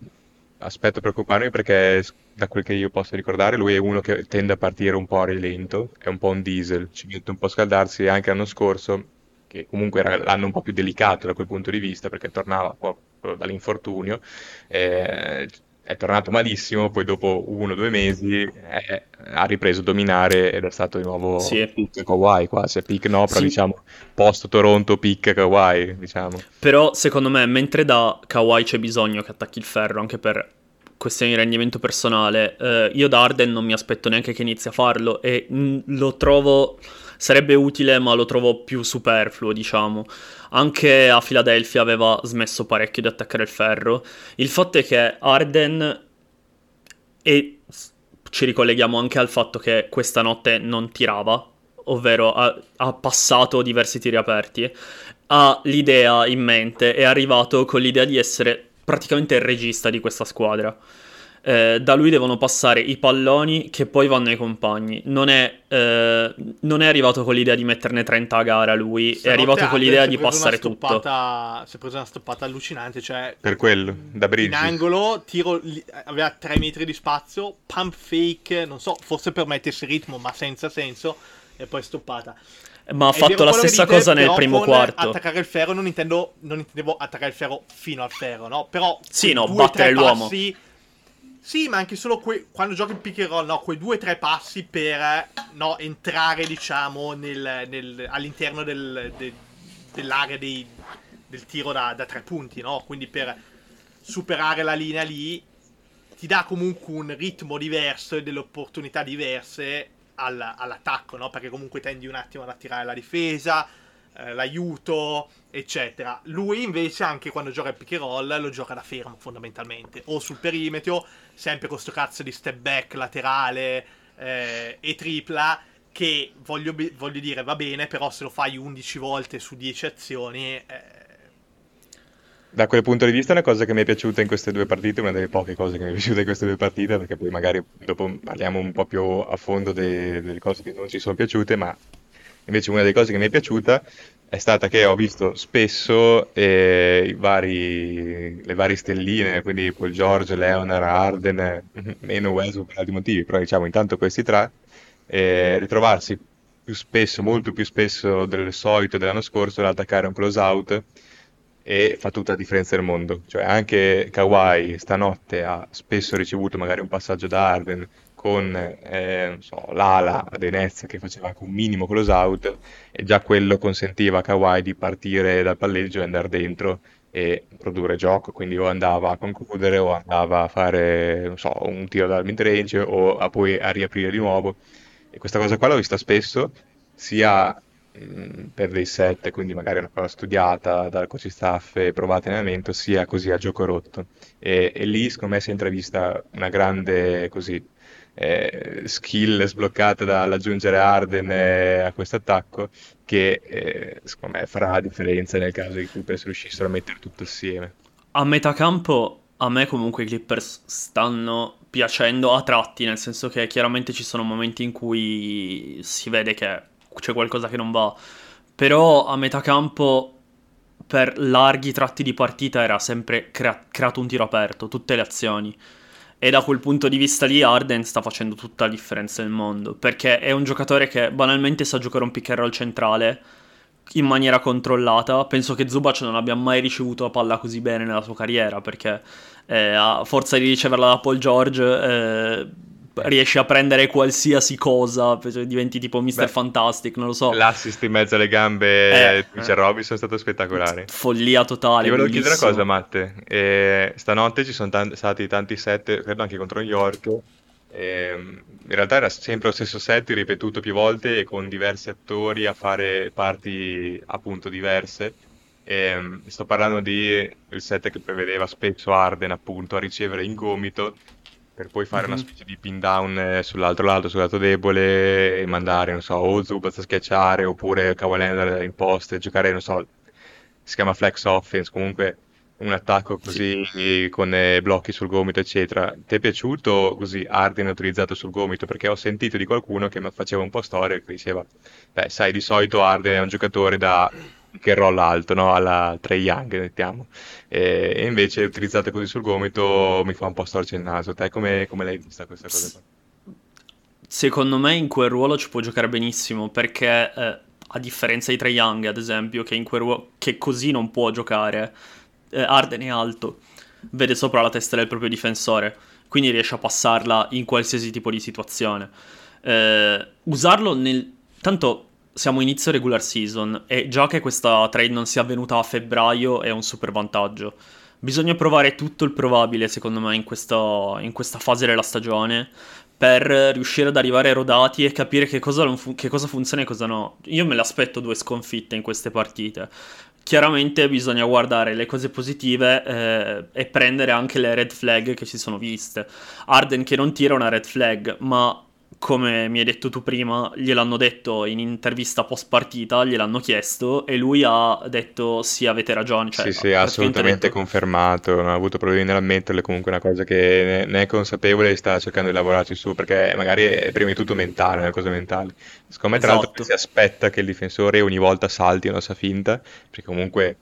aspetto a preoccuparmi perché da quel che io posso ricordare lui è uno che tende a partire un po' a rilento, è un po' un diesel, ci mette un po' a scaldarsi anche l'anno scorso, che comunque era l'anno un po' più delicato da quel punto di vista perché tornava po' dall'infortunio, eh, è tornato malissimo, poi dopo uno o due mesi eh, ha ripreso a dominare ed è stato di nuovo Sì. pick Kawhi quasi, pick no, però Sì. diciamo post Toronto pick Kawhi, diciamo. Però secondo me, mentre da Kawhi c'è bisogno che attacchi il ferro, anche per questioni di rendimento personale, eh, io da Arden non mi aspetto neanche che inizi a farlo e mh, lo trovo, sarebbe utile ma lo trovo più superfluo, diciamo. Anche a Philadelphia aveva smesso parecchio di attaccare il ferro. Il fatto è che Arden e ci ricolleghiamo anche al fatto che questa notte non tirava, ovvero ha, ha passato diversi tiri aperti, ha l'idea in mente, è arrivato con l'idea di essere praticamente il regista di questa squadra. Eh, da lui devono passare i palloni che poi vanno ai compagni. Non è, eh, non è arrivato con l'idea di metterne 30 a gara lui, Se è arrivato con l'idea di passare una tutto. stoppata- Si è preso una stoppata allucinante, cioè Per quello, da in Bridges. angolo, tiro, aveva 3 metri di spazio, pump fake, non so, forse per mettersi ritmo, ma senza senso, e poi stoppata. Ma ha fatto la stessa dite, cosa nel primo quarto. Attaccare il ferro non intendo, non intendevo attaccare il ferro fino al ferro, no? Però Sì, no, due, battere l'uomo. passi- Sì, ma anche solo que- quando giochi il pick and roll, no? Quei due o tre passi per no, entrare, diciamo, nel- nel- all'interno del- de- dell'area dei- del tiro da, da tre punti, no? Quindi per superare la linea lì ti dà comunque un ritmo diverso e delle opportunità diverse al- all'attacco, no? Perché comunque tendi un attimo ad attirare la difesa, eh, l'aiuto, eccetera. Lui invece, anche quando gioca il pick and roll, lo gioca da fermo fondamentalmente, o sul perimetro, sempre con sto cazzo di step back laterale eh, e tripla. Che voglio, voglio dire, va bene, però se lo fai 11 volte su 10 azioni, eh, Da quel punto di vista è una cosa che mi è piaciuta in queste due partite, una delle poche cose che mi è piaciuta in queste due partite, perché poi magari dopo parliamo un po' più a fondo de- delle cose che non ci sono piaciute, ma invece una delle cose che mi è piaciuta è stata che ho visto spesso eh, i vari- le varie stelline, quindi Paul George, Leonard, Arden, eh, meno Westbrook per altri motivi, però diciamo intanto questi tre, eh, ritrovarsi più spesso, molto più spesso del solito dell'anno scorso ad attaccare un close out e fa tutta la differenza del mondo. Cioè anche Kawhi stanotte ha spesso ricevuto magari un passaggio da Arden con eh, so, l'ala ad Enez che faceva anche un minimo close out e già quello consentiva a Kawhi di partire dal palleggio e andare dentro e produrre gioco, quindi o andava a concludere o andava a fare so, un tiro dal mid range o a poi a riaprire di nuovo. E questa cosa qua l'ho vista spesso, sia mh, per dei set, quindi magari una cosa studiata dal coach staff e provata in allenamento, sia così a gioco rotto. E, e lì, secondo me, si è intravista una grande così, eh, skill sbloccata dall'aggiungere Arden eh, a questo attacco, che eh, secondo me farà la differenza nel caso in Clippers riuscissero a mettere tutto assieme. A metà campo, a me comunque i Clippers stanno piacendo a tratti, nel senso che chiaramente ci sono momenti in cui si vede che c'è qualcosa che non va. Però a metà campo, per larghi tratti di partita, era sempre crea- creato un tiro aperto, tutte le azioni. E da quel punto di vista lì Arden sta facendo tutta la differenza del mondo, perché è un giocatore che banalmente sa giocare un pick and roll centrale in maniera controllata. Penso che Zubac non abbia mai ricevuto la palla così bene nella sua carriera, perché eh, a forza di riceverla da Paul George eh, riesce a prendere qualsiasi cosa, cioè diventi tipo Mr. Beh, Fantastic, non lo so. L'assist in mezzo alle gambe Eh, di Mitchell Robinson è stato spettacolare. Follia totale. Ti volevo chiedere una cosa, Matte. Eh, stanotte ci sono tan- stati tanti set, credo anche contro New York. Ehm, in realtà era sempre lo stesso set ripetuto più volte e con diversi attori a fare parti appunto diverse. Ehm, sto parlando di il set che prevedeva spesso Arden appunto a ricevere in gomito per poi fare una Mhm. specie di pin down eh, sull'altro lato, sul lato debole e mandare, non so, o Zubac a schiacciare oppure Kawhi Leonard in post e giocare, non so, si chiama flex offense, comunque un attacco così con eh, blocchi sul gomito, eccetera. Ti è piaciuto così Arden utilizzato sul gomito? Perché ho sentito di qualcuno che mi faceva un po' storia che diceva, beh, sai, di solito Arden è un giocatore da che rolla alto, no? Alla Trae Young, mettiamo. E, e invece utilizzate così sul gomito mi fa un po' storce il naso. Te come, come l'hai vista questa cosa qua? Secondo me in quel ruolo ci può giocare benissimo perché eh, a differenza di Trae Young ad esempio che, in quel ruolo, che così non può giocare eh, Arden è alto vede sopra la testa del proprio difensore quindi riesce a passarla in qualsiasi tipo di situazione Eh, usarlo nel tanto siamo inizio regular season e già che questa trade non sia avvenuta a febbraio è un super vantaggio bisogna provare tutto il probabile secondo me in questa, in questa fase della stagione per riuscire ad arrivare rodati e capire che cosa, non fu- che cosa funziona e cosa no. Io me l'aspetto due sconfitte in queste partite. Chiaramente bisogna guardare le cose positive eh, e prendere anche le red flag che si sono viste. Arden che non tira una red flag, ma come mi hai detto tu prima, gliel'hanno detto in intervista post partita, gliel'hanno chiesto e lui ha detto sì, avete ragione. Cioè, Sì, sì, ha assolutamente detto... confermato, non ha avuto problemi nell'ammetterlo, è comunque una cosa che ne è consapevole e sta cercando di lavorarci su, perché magari è prima di tutto mentale, una cosa mentale. Secondo me, tra l'altro, Esatto. si aspetta che il difensore ogni volta salti una sua finta, perché comunque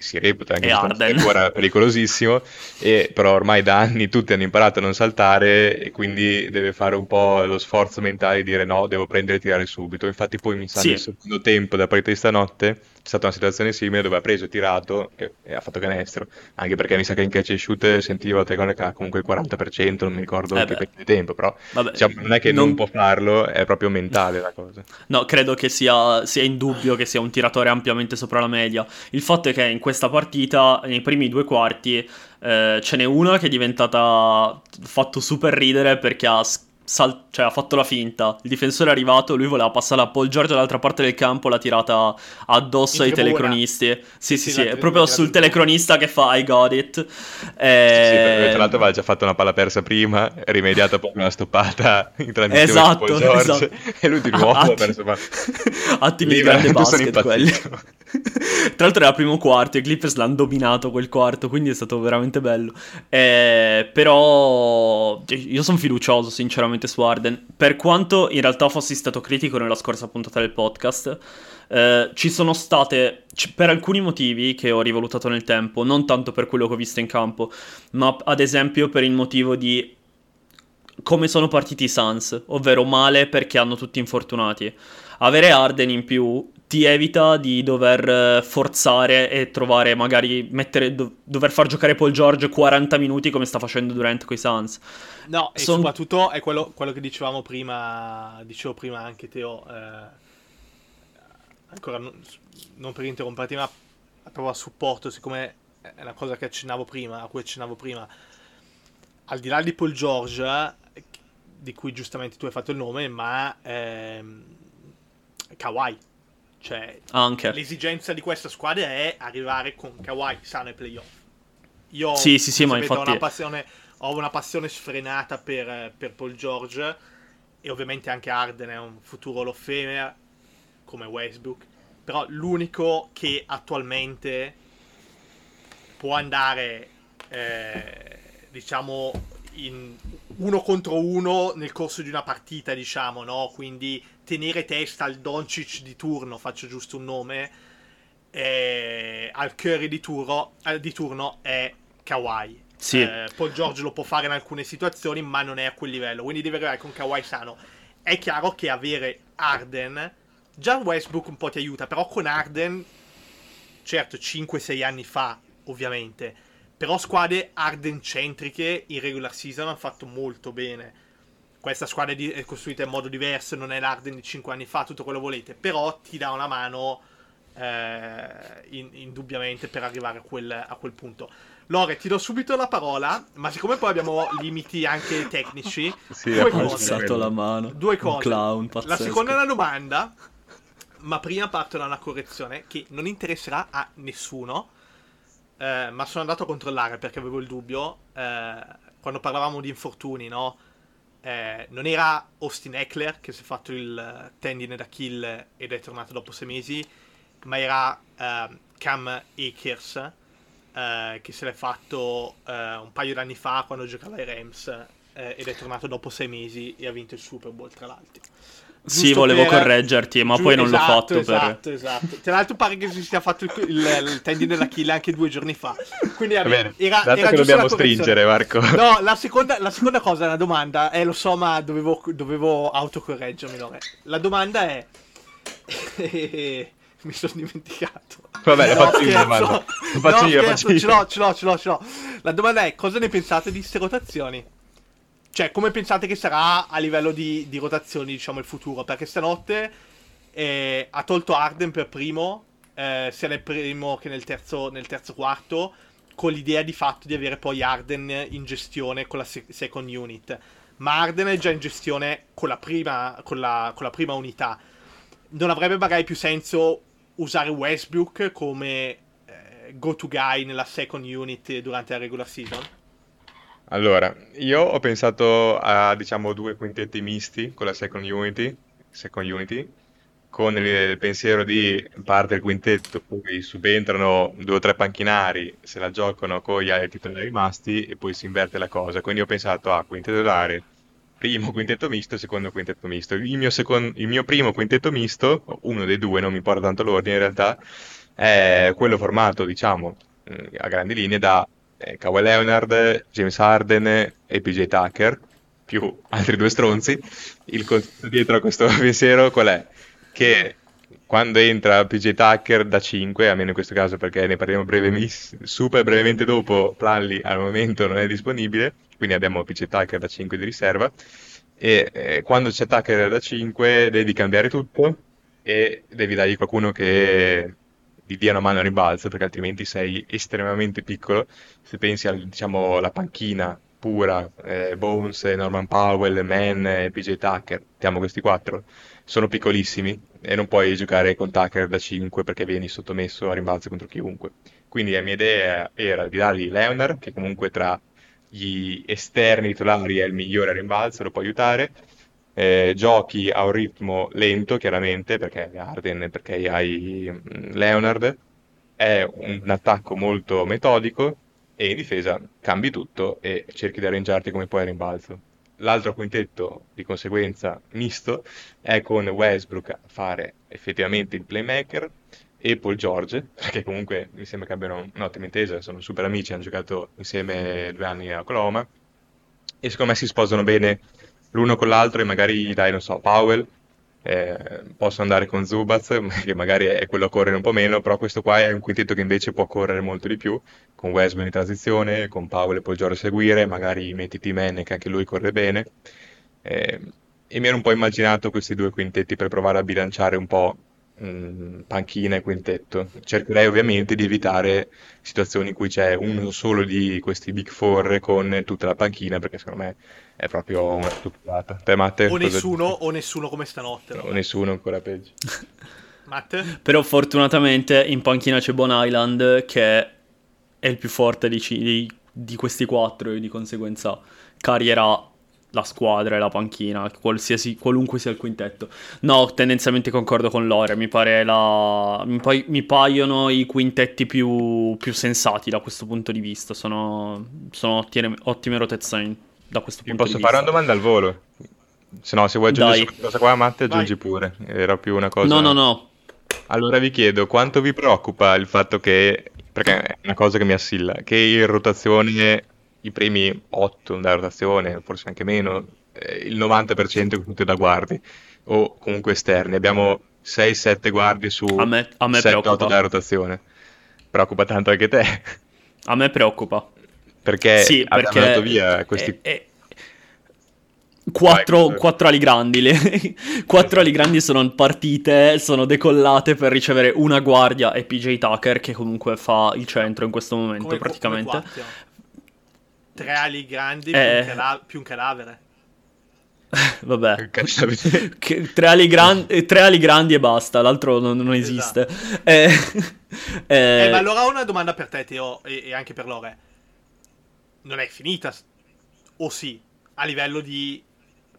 si reputa anche ancora pericolosissimo, e però ormai da anni tutti hanno imparato a non saltare e quindi deve fare un po' lo sforzo mentale di dire no, devo prendere e tirare subito. Infatti poi mi sa Sì. nel secondo tempo della partita di stanotte stata una situazione simile dove ha preso tirato e, e ha fatto canestro, anche perché mi sa che in catch and shoot sentiva Otegone che ha comunque il 40%, non mi ricordo Eh che di tempo, però Vabbè, diciamo, non è che non... non- può farlo, è proprio mentale la cosa. No, credo che sia, sia indubbio che sia un tiratore ampiamente sopra la media. Il fatto è che in questa partita, nei primi due quarti, eh, ce n'è una che è diventata fatto super ridere perché ha, sal- cioè, ha fatto la finta. Il difensore è arrivato, lui voleva passare a Paul George dall'altra parte del campo, l'ha tirata addosso ai telecronisti. Sì, sì, Sì, sì, proprio sul telecronista che fa I got it. Sì, sì, perché Eh, tra l'altro aveva già fatto una palla persa prima, rimediata poi una stoppata in transizione su Esatto, Paul George, esatto. e lui di nuovo ha Atti- perso palla. Attimi di grande basket quelli. Tra l'altro era il primo quarto i Clippers l'hanno dominato quel quarto, quindi è stato veramente bello. Eh, però io sono fiducioso sinceramente su Arden. Per quanto in realtà fossi stato critico nella scorsa puntata del podcast, eh, ci sono state, c- per alcuni motivi che ho rivalutato nel tempo, non tanto per quello che ho visto in campo, ma ad esempio per il motivo di come sono partiti i Suns, ovvero male perché hanno tutti infortunati. Avere Arden in più ti evita di dover eh, forzare e trovare, magari mettere, do- dover far giocare Paul George 40 minuti come sta facendo Durant con i Suns. No, e Son- soprattutto è quello, quello che dicevamo prima, dicevo prima anche Teo, eh, ancora non, non per interromperti, ma proprio a supporto, siccome è una cosa che accennavo prima, a cui accennavo prima, al di là di Paul George, eh, di cui giustamente tu hai fatto il nome, ma ehm, Kawhi, cioè Anche. l'esigenza di questa squadra è arrivare con Kawhi sano ai playoff. Io Sì, sì, sì, ma infatti- una passione, ho una passione sfrenata per, per Paul George e ovviamente anche Arden è un futuro Hall come Westbrook, però l'unico che attualmente può andare eh, diciamo in uno contro uno nel corso di una partita, diciamo, no? Quindi tenere testa al Doncic di turno, faccio giusto un nome, eh, al Curry di, turno, eh, di turno è Kawhi. Sì. Eh, Paul George lo può fare in alcune situazioni, ma non è a quel livello. Quindi deve arrivare con Kawhi sano. È chiaro che avere Arden, già Westbrook un po' ti aiuta, però con Arden, certo 5-6 anni fa, ovviamente, però squadre Arden-centriche in regular season hanno fatto molto bene. Questa squadra è, costruita in modo diverso, non è l'Arden di 5 anni fa, tutto quello che volete, però ti dà una mano eh, in- indubbiamente per arrivare a quel, a quel punto. Lore, ti do subito la parola, ma siccome poi abbiamo limiti anche tecnici, Sì, due cose. alzato la mano. Due cose. clown La seconda è una domanda, ma prima parto da una correzione che non interesserà a nessuno. Eh, ma sono andato a controllare perché avevo il dubbio. eh, quando parlavamo di infortuni, no? Eh, non era Austin Eckler che si è fatto il tendine d'Achille ed è tornato dopo sei mesi, ma era ehm, Cam Akers eh, che se l'è fatto eh, un paio d'anni fa quando giocava ai Rams eh, ed è tornato dopo sei mesi e ha vinto il Super Bowl tra l'altro. Sì, volevo per- correggerti, ma giu- poi non l'ho esatto, fatto per... esatto, esatto. Tra l'altro pare che si sia fatto il, il, il tendine dell'Achille anche due giorni fa. Quindi vabbè, bene, era, dato era che dobbiamo la stringere, Marco. No, la seconda, la seconda cosa è una domanda, eh lo so ma dovevo, dovevo autocorreggermi. Lore. La domanda è... Mi sono dimenticato. Vabbè, la No, faccio io la domanda. La faccio No, io, la faccio io. Ce l'ho, ce l'ho, ce l'ho, ce l'ho. La domanda è cosa ne pensate di queste rotazioni? Cioè, come pensate che sarà a livello di, di rotazioni, diciamo, il futuro? Perché stanotte eh, ha tolto Arden per primo, eh, sia nel primo che nel terzo, nel terzo quarto, con l'idea di fatto di avere poi Arden in gestione con la se- second unit. Ma Arden è già in gestione con la prima, con la, con la prima unità. Non avrebbe magari più senso usare Westbrook come eh, go-to guy nella second unit durante la regular season? Allora, io ho pensato a, diciamo, due quintetti misti con la Second Unity, Second Unity con il, il pensiero di parte il quintetto, poi subentrano due o tre panchinari, se la giocano con gli altri titolari rimasti e poi si inverte la cosa. Quindi ho pensato a quintetto titolare, primo quintetto misto, secondo quintetto misto. Il mio, second, il mio primo quintetto misto, uno dei due, non mi importa tanto l'ordine in realtà, è quello formato, diciamo, a grandi linee da eh, Kawhi Leonard, James Harden e PJ Tucker, più altri due stronzi. Il concetto dietro a questo pensiero qual è? Che quando entra PJ Tucker da 5, almeno in questo caso perché ne parliamo brevemente, super brevemente dopo, Plally al momento non è disponibile, quindi abbiamo PJ Tucker da 5 di riserva, e eh, quando c'è Tucker da 5 devi cambiare tutto e devi dargli qualcuno che ti dia una mano a rimbalzo perché altrimenti sei estremamente piccolo. Se pensi alla diciamo, panchina pura, eh, Bones, Norman Powell, Mann e PJ Tucker, mettiamo questi quattro, sono piccolissimi e non puoi giocare con Tucker da 5 perché vieni sottomesso a rimbalzo contro chiunque. Quindi la mia idea era di dargli Leonard, che comunque tra gli esterni titolari è il migliore a rimbalzo, lo può aiutare, eh, giochi a un ritmo lento, chiaramente, perché hai Arden, perché hai mm, Leonard, è un attacco molto metodico e in difesa cambi tutto e cerchi di arrangiarti come puoi a rimbalzo. L'altro quintetto, di conseguenza, misto, è con Westbrook a fare effettivamente il playmaker e Paul George, perché comunque mi sembra che abbiano un'ottima intesa, sono super amici, hanno giocato insieme due anni a Oklahoma e secondo me si sposano bene l'uno con l'altro e magari dai, non so, Powell, eh, posso andare con Zubaz, che magari è quello a correre un po' meno, però questo qua è un quintetto che invece può correre molto di più, con Westman in transizione, con Powell e poi Giorgio a seguire, magari metti T-Man che anche lui corre bene. Eh, e mi ero un po' immaginato questi due quintetti per provare a bilanciare un po' mh, panchina e quintetto. Cercherei ovviamente di evitare situazioni in cui c'è uno solo di questi Big Four con tutta la panchina, perché secondo me è proprio una stupidata. Te, Matte, o nessuno, o nessuno come stanotte. O nessuno, ancora peggio. Matte? Però fortunatamente in panchina c'è Bon Island che è il più forte di, di, di questi quattro e di conseguenza carierà la squadra e la panchina, qualunque sia il quintetto. No, tendenzialmente concordo con Lore, mi pare la... mi, pa- mi paiono i quintetti più, più, sensati da questo punto di vista, sono, sono ottime, ottime rotazioni da questo punto posso fare una domanda al volo? Se no, se vuoi aggiungere questa cosa qua, Matte, aggiungi Vai. pure. Era più una cosa... No, no, no. Allora vi chiedo, quanto vi preoccupa il fatto che, perché è una cosa che mi assilla, che in rotazione, i primi 8 da rotazione, forse anche meno, eh, il 90% è tutti da guardi, o comunque esterni. Abbiamo 6-7 guardie su a me, a me 7-8 da rotazione. Preoccupa tanto anche te? A me preoccupa. Perché sì, ha perché mandato via questi... È, è... Quattro, quattro, ali grandi, le... quattro ali grandi sono partite, sono decollate per ricevere una guardia e PJ Tucker che comunque fa il centro in questo momento come, praticamente. Come Tre ali grandi eh... più, un cala- più un cadavere. Vabbè, tre ali, gran- tre ali, grandi e basta, l'altro non, non esiste. Esatto. Eh, eh... Eh, ma allora ho una domanda per te, Teo, e, e anche per Lore non è finita. O sì, a livello di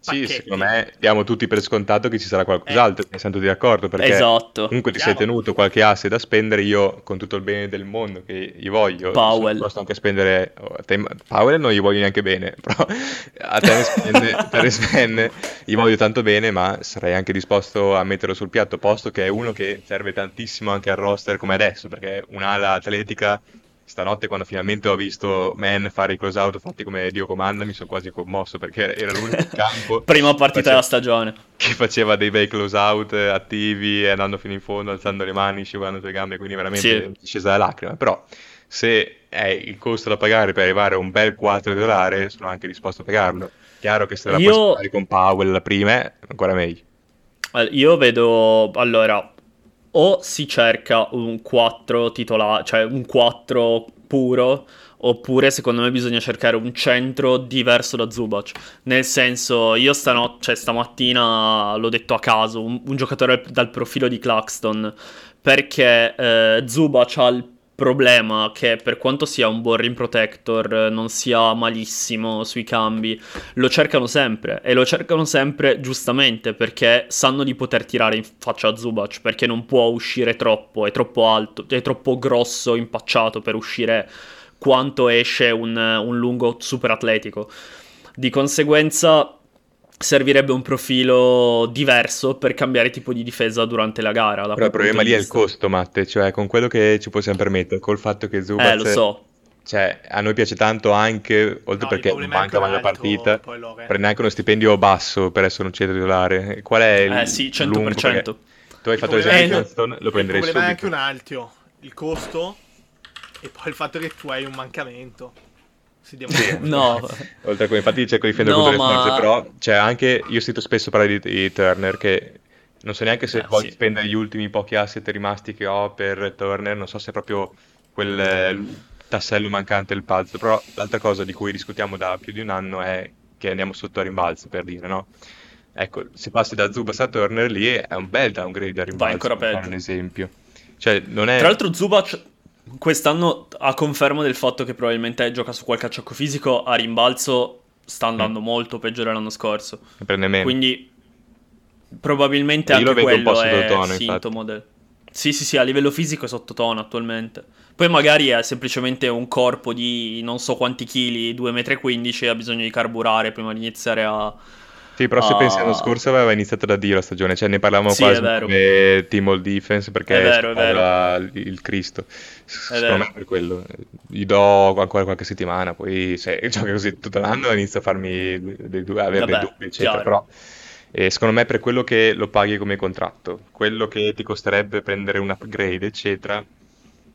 sì, secondo me diamo tutti per scontato che ci sarà qualcos'altro, eh. ne siamo tutti d'accordo, perché esatto. comunque ti sei tenuto qualche asse da spendere, io con tutto il bene del mondo che gli voglio, Powell. posso anche spendere, oh, te, Powell non gli voglio neanche bene, però a te per spende, gli voglio tanto bene, ma sarei anche disposto a metterlo sul piatto, posto che è uno che serve tantissimo anche al roster come adesso, perché è un'ala atletica stanotte quando finalmente ho visto Man fare i close out fatti come Dio comanda mi sono quasi commosso perché era l'unico campo prima partita della stagione. che faceva dei bei close out attivi andando fino in fondo alzando le mani scivolando sulle gambe quindi veramente sì. scesa la lacrima. Però se è il costo da pagare per arrivare a un bel 4 dollari sono anche disposto a pagarlo. Chiaro che se la Io... puoi fare con Powell la prima ancora meglio. Io vedo allora o si cerca un 4 titolare, cioè un 4 puro, oppure secondo me bisogna cercare un centro diverso da Zubac. Nel senso, io stano- cioè, stamattina l'ho detto a caso, un, un giocatore dal profilo di Claxton, perché eh, Zubac ha il problema che per quanto sia un buon rim protector, non sia malissimo sui cambi, lo cercano sempre e lo cercano sempre giustamente perché sanno di poter tirare in faccia a Zubac perché non può uscire troppo, è troppo alto, è troppo grosso, impacciato per uscire quanto esce un, un lungo super atletico. Di conseguenza servirebbe un profilo diverso per cambiare tipo di difesa durante la gara. Però il problema lì è il costo, Matte, cioè con quello che ci possiamo permettere, col fatto che Zubac... Eh, lo so. Cioè, a noi piace tanto anche, oltre No, perché il manca anche la un altro, partita, prende anche uno stipendio basso per essere un centro titolare. Qual è il Eh sì, 100%. lungo? Perché Tu hai Il fatto l'esempio che- di Johnston, lo Il prenderei problema è anche subito. un altro, il costo e poi il fatto che tu hai un mancamento. Si dia- No, Oltre a come infatti cerco di difendere No, contro le ma- forze, però c'è anche, io sento spesso parlare di, di Turner che non so neanche se Eh, voglio sì. spendere gli ultimi pochi asset rimasti che ho per Turner, non so se è proprio quel eh, tassello mancante del puzzle, però l'altra cosa di cui discutiamo da più di un anno è che andiamo sotto a rimbalzo, per dire, no? Ecco, se passi da Zubas a Turner lì è un bel downgrade a rimbalzo, ancora per fare peggio. un esempio. Cioè, non è... Tra l'altro Zubac quest'anno a conferma del fatto che probabilmente gioca su qualche acciacco fisico a rimbalzo sta andando molto peggio dell'anno scorso. prende meno. Quindi probabilmente Io anche quello è sottotono, sintomo del... Sì, sì, sì, a livello fisico è sottotono attualmente. Poi magari è semplicemente un corpo di non so quanti chili, 2,15 m e ha bisogno di carburare prima di iniziare a... Sì, però se Ah. pensi l'anno scorso aveva iniziato da Dio la stagione, cioè ne parlavamo Sì, quasi vero. come team all defense perché È vero, è era il Cristo. Secondo vero. me per quello. Gli do ancora qualche settimana, poi se gioca così tutto l'anno inizia a farmi dei due, avere dei Vabbè, dubbi, eccetera. chiaro. Però eh, secondo me per quello che lo paghi come contratto, quello che ti costerebbe prendere un upgrade, eccetera,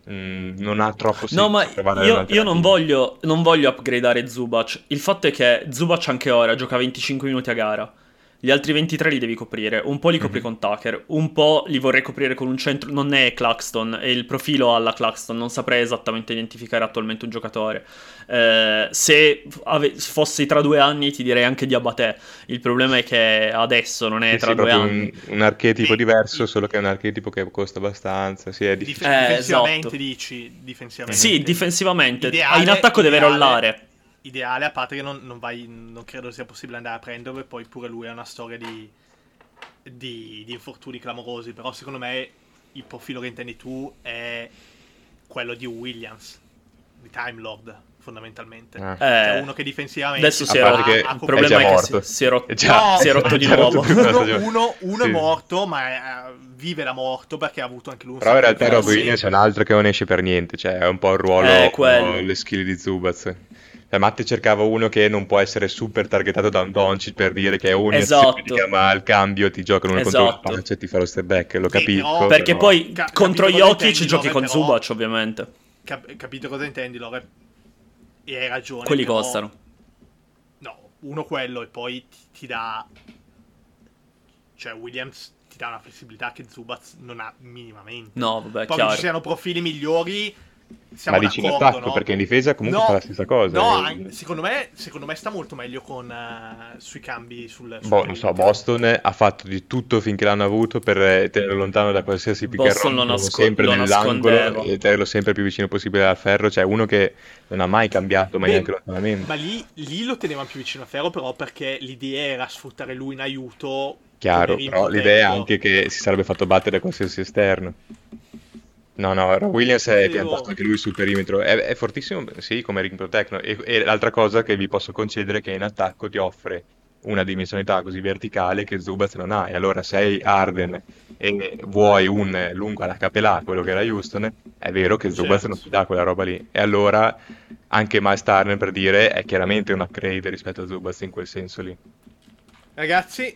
mh, non ha troppo senso No, ma io, io non voglio, non voglio upgradare Zubac. Il fatto è che Zubac anche ora gioca 25 minuti a gara. Gli altri 23 li devi coprire. Un po' li copri Mhm. con Tucker, un po' li vorrei coprire con un centro. Non è Claxton, è il profilo alla Claxton. Non saprei esattamente identificare attualmente un giocatore. Eh, se ave- fossi tra due anni, ti direi anche Diabate. Il problema è che adesso non è Sì, tra sì, due anni. un, un archetipo Sì. diverso, solo che è un archetipo che costa abbastanza. Sì, è Dif- difficile. Eh, difensivamente esatto. dici, difensivamente. Sì, difensivamente. Ideale- in attacco deve ideale- rollare. Ideale, a parte che non, non vai, non credo sia possibile andare a prenderlo e poi pure lui ha una storia di, di, di infortuni clamorosi, però secondo me il profilo che intendi tu è quello di Williams, di Time Lord, fondamentalmente. Ah. Cioè Eh, uno che difensivamente Adesso si è parte rotto. che Il è problema già è che si, si è rotto, È già- si è rotto è di nuovo. uno, uno- uno Sì. è morto, ma vive da morto perché ha avuto anche lui un Però in realtà di Rob infortuni. Williams è un altro che non esce per niente, cioè è un po' il ruolo, Eh, quello. le skill di Zubaz. Cioè, Matte cercava uno che non può essere super targetato da un Doncic per dire che è uno Esatto. ma al cambio ti giocano uno contro Esatto. la faccia e ti fa lo step back, lo Sì, capisco. però- Perché però- poi Ca- contro Jokic giochi con però- Zubac, ovviamente. Cap- capito cosa intendi, Lore? E hai ragione. Quelli però- costano. No, uno quello e poi ti, ti dà... Cioè Williams ti dà una flessibilità che Zubaz non ha minimamente. No, vabbè, Poi che ci chiaro. siano profili migliori, siamo Ma dici in attacco, no? perché in difesa comunque No, fa la stessa cosa. No, eh. secondo me, secondo me sta molto meglio con, eh, sui cambi sul... sul Boh, non so. Boston ha fatto di tutto finché l'hanno avuto per eh, tenerlo lontano da qualsiasi pick and Boston roll, lo nasco- sempre lo nell'angolo e tenerlo sempre più vicino possibile al ferro, cioè uno che non ha mai cambiato, ma Beh, neanche lontanamente. Ma lì, lì lo tenevano più vicino a Ferro, però perché l'idea era sfruttare lui in aiuto. Chiaro, però l'idea è anche che si sarebbe fatto battere da qualsiasi esterno. No, no, Rob Williams è piantato oh. anche lui sul perimetro, è, è fortissimo, sì, come ring protector. E, e l'altra cosa che vi posso concedere è che in attacco ti offre una dimensionalità così verticale che Zubaz non ha. E allora sei Arden e vuoi un lungo alla capelà, quello che era Houston, è vero che Zubaz Certo. non ti dà quella roba lì. E allora anche Miles Turner, per dire, è chiaramente un upgrade rispetto a Zubaz in quel senso lì. Ragazzi,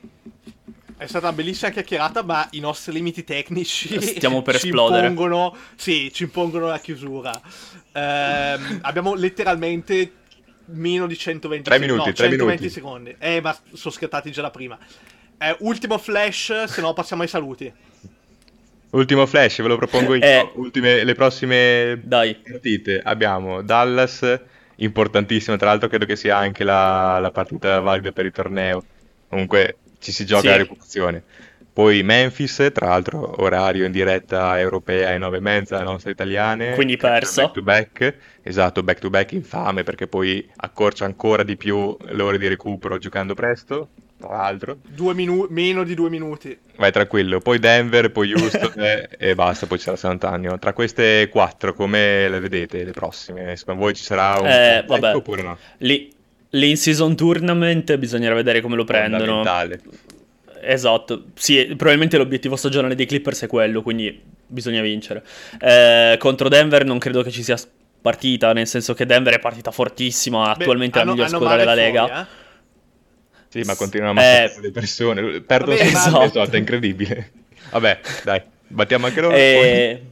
è stata una bellissima chiacchierata, ma i nostri limiti tecnici Stiamo per ci esplodere. Impongono, sì, ci impongono la chiusura. Ehm, abbiamo letteralmente meno di 120 Tre secondi. minuti, no, tre 120 minuti. secondi. Eh, ma sono scattati già da prima. Eh, ultimo flash, se no passiamo ai saluti. Ultimo flash, ve lo propongo io. Eh. Ultime, le prossime Dai. partite abbiamo Dallas, importantissimo, tra l'altro credo che sia anche la, la partita valida per il torneo. Comunque ci si gioca Sì. la reputazione. Poi Memphis, tra l'altro orario in diretta europea alle 9 e mezza, la nostra italiane. Quindi persa. Back to back, esatto, back to back infame perché poi accorcia ancora di più le ore di recupero giocando presto, tra l'altro. Due minu- meno di due minuti. Vai tranquillo, poi Denver, poi Houston e, e basta, poi c'è la Sant'Antonio. Tra queste quattro, come le vedete le prossime? Secondo voi ci sarà un Eh, vabbè. oppure no? Lì, lì in season tournament bisognerà vedere come lo prendono. Fondamentale. Esatto, sì, probabilmente l'obiettivo stagionale dei Clippers è quello, quindi bisogna vincere. Eh, contro Denver non credo che ci sia partita, nel senso che Denver è partita fortissima, Beh, attualmente è la hanno- miglior hanno squadra della Lega. fuori, eh. Sì, ma continuano a ammazzare Eh, le persone. Perdono vabbè, esatto, è incredibile. Vabbè, dai, battiamo anche loro. E,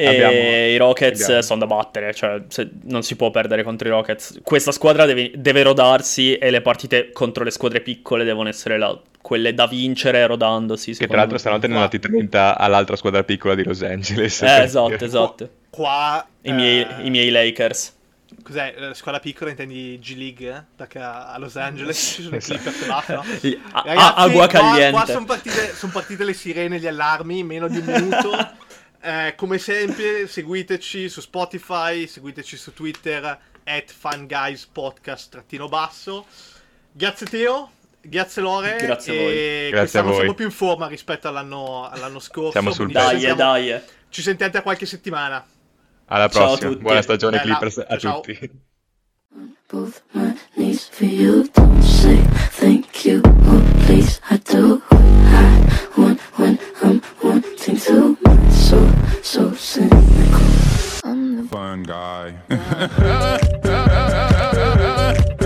e Abbiamo- i Rockets abbiamo. sono da battere, cioè se- non si può perdere contro i Rockets. Questa squadra deve, deve rodarsi e le partite contro le squadre piccole devono essere la- quelle da vincere rodandosi. Che tra l'altro me. stanotte ne hanno dati 30 all'altra squadra piccola di Los Angeles. Eh, esatto, dire. esatto. Qua... I miei, eh, i miei Lakers. Cos'è? La scuola piccola intendi G League? eh? Perché a Los Angeles ci sono i Esatto. Clippers basta, no? Ragazzi, a- acqua qua- caliente. Qua, sono partite, son partite le sirene, gli allarmi, meno di un minuto. Eh, come sempre, seguiteci su Spotify, seguiteci su Twitter, at funguyspodcast trattino basso. Grazie Teo, grazie Lore. Grazie a e voi. Grazie a voi. siamo più in forma rispetto all'anno, all'anno scorso. Siamo sul Dai, sentiamo- dai. Ci sentiamo tra qualche settimana. Alla prossima. Buona stagione Bella. Clippers a Ciao. tutti. Both my knees for you, don't say thank you. Oh, please, I do what I want when I'm wanting to. My soul, so cynical. I'm the fun guy.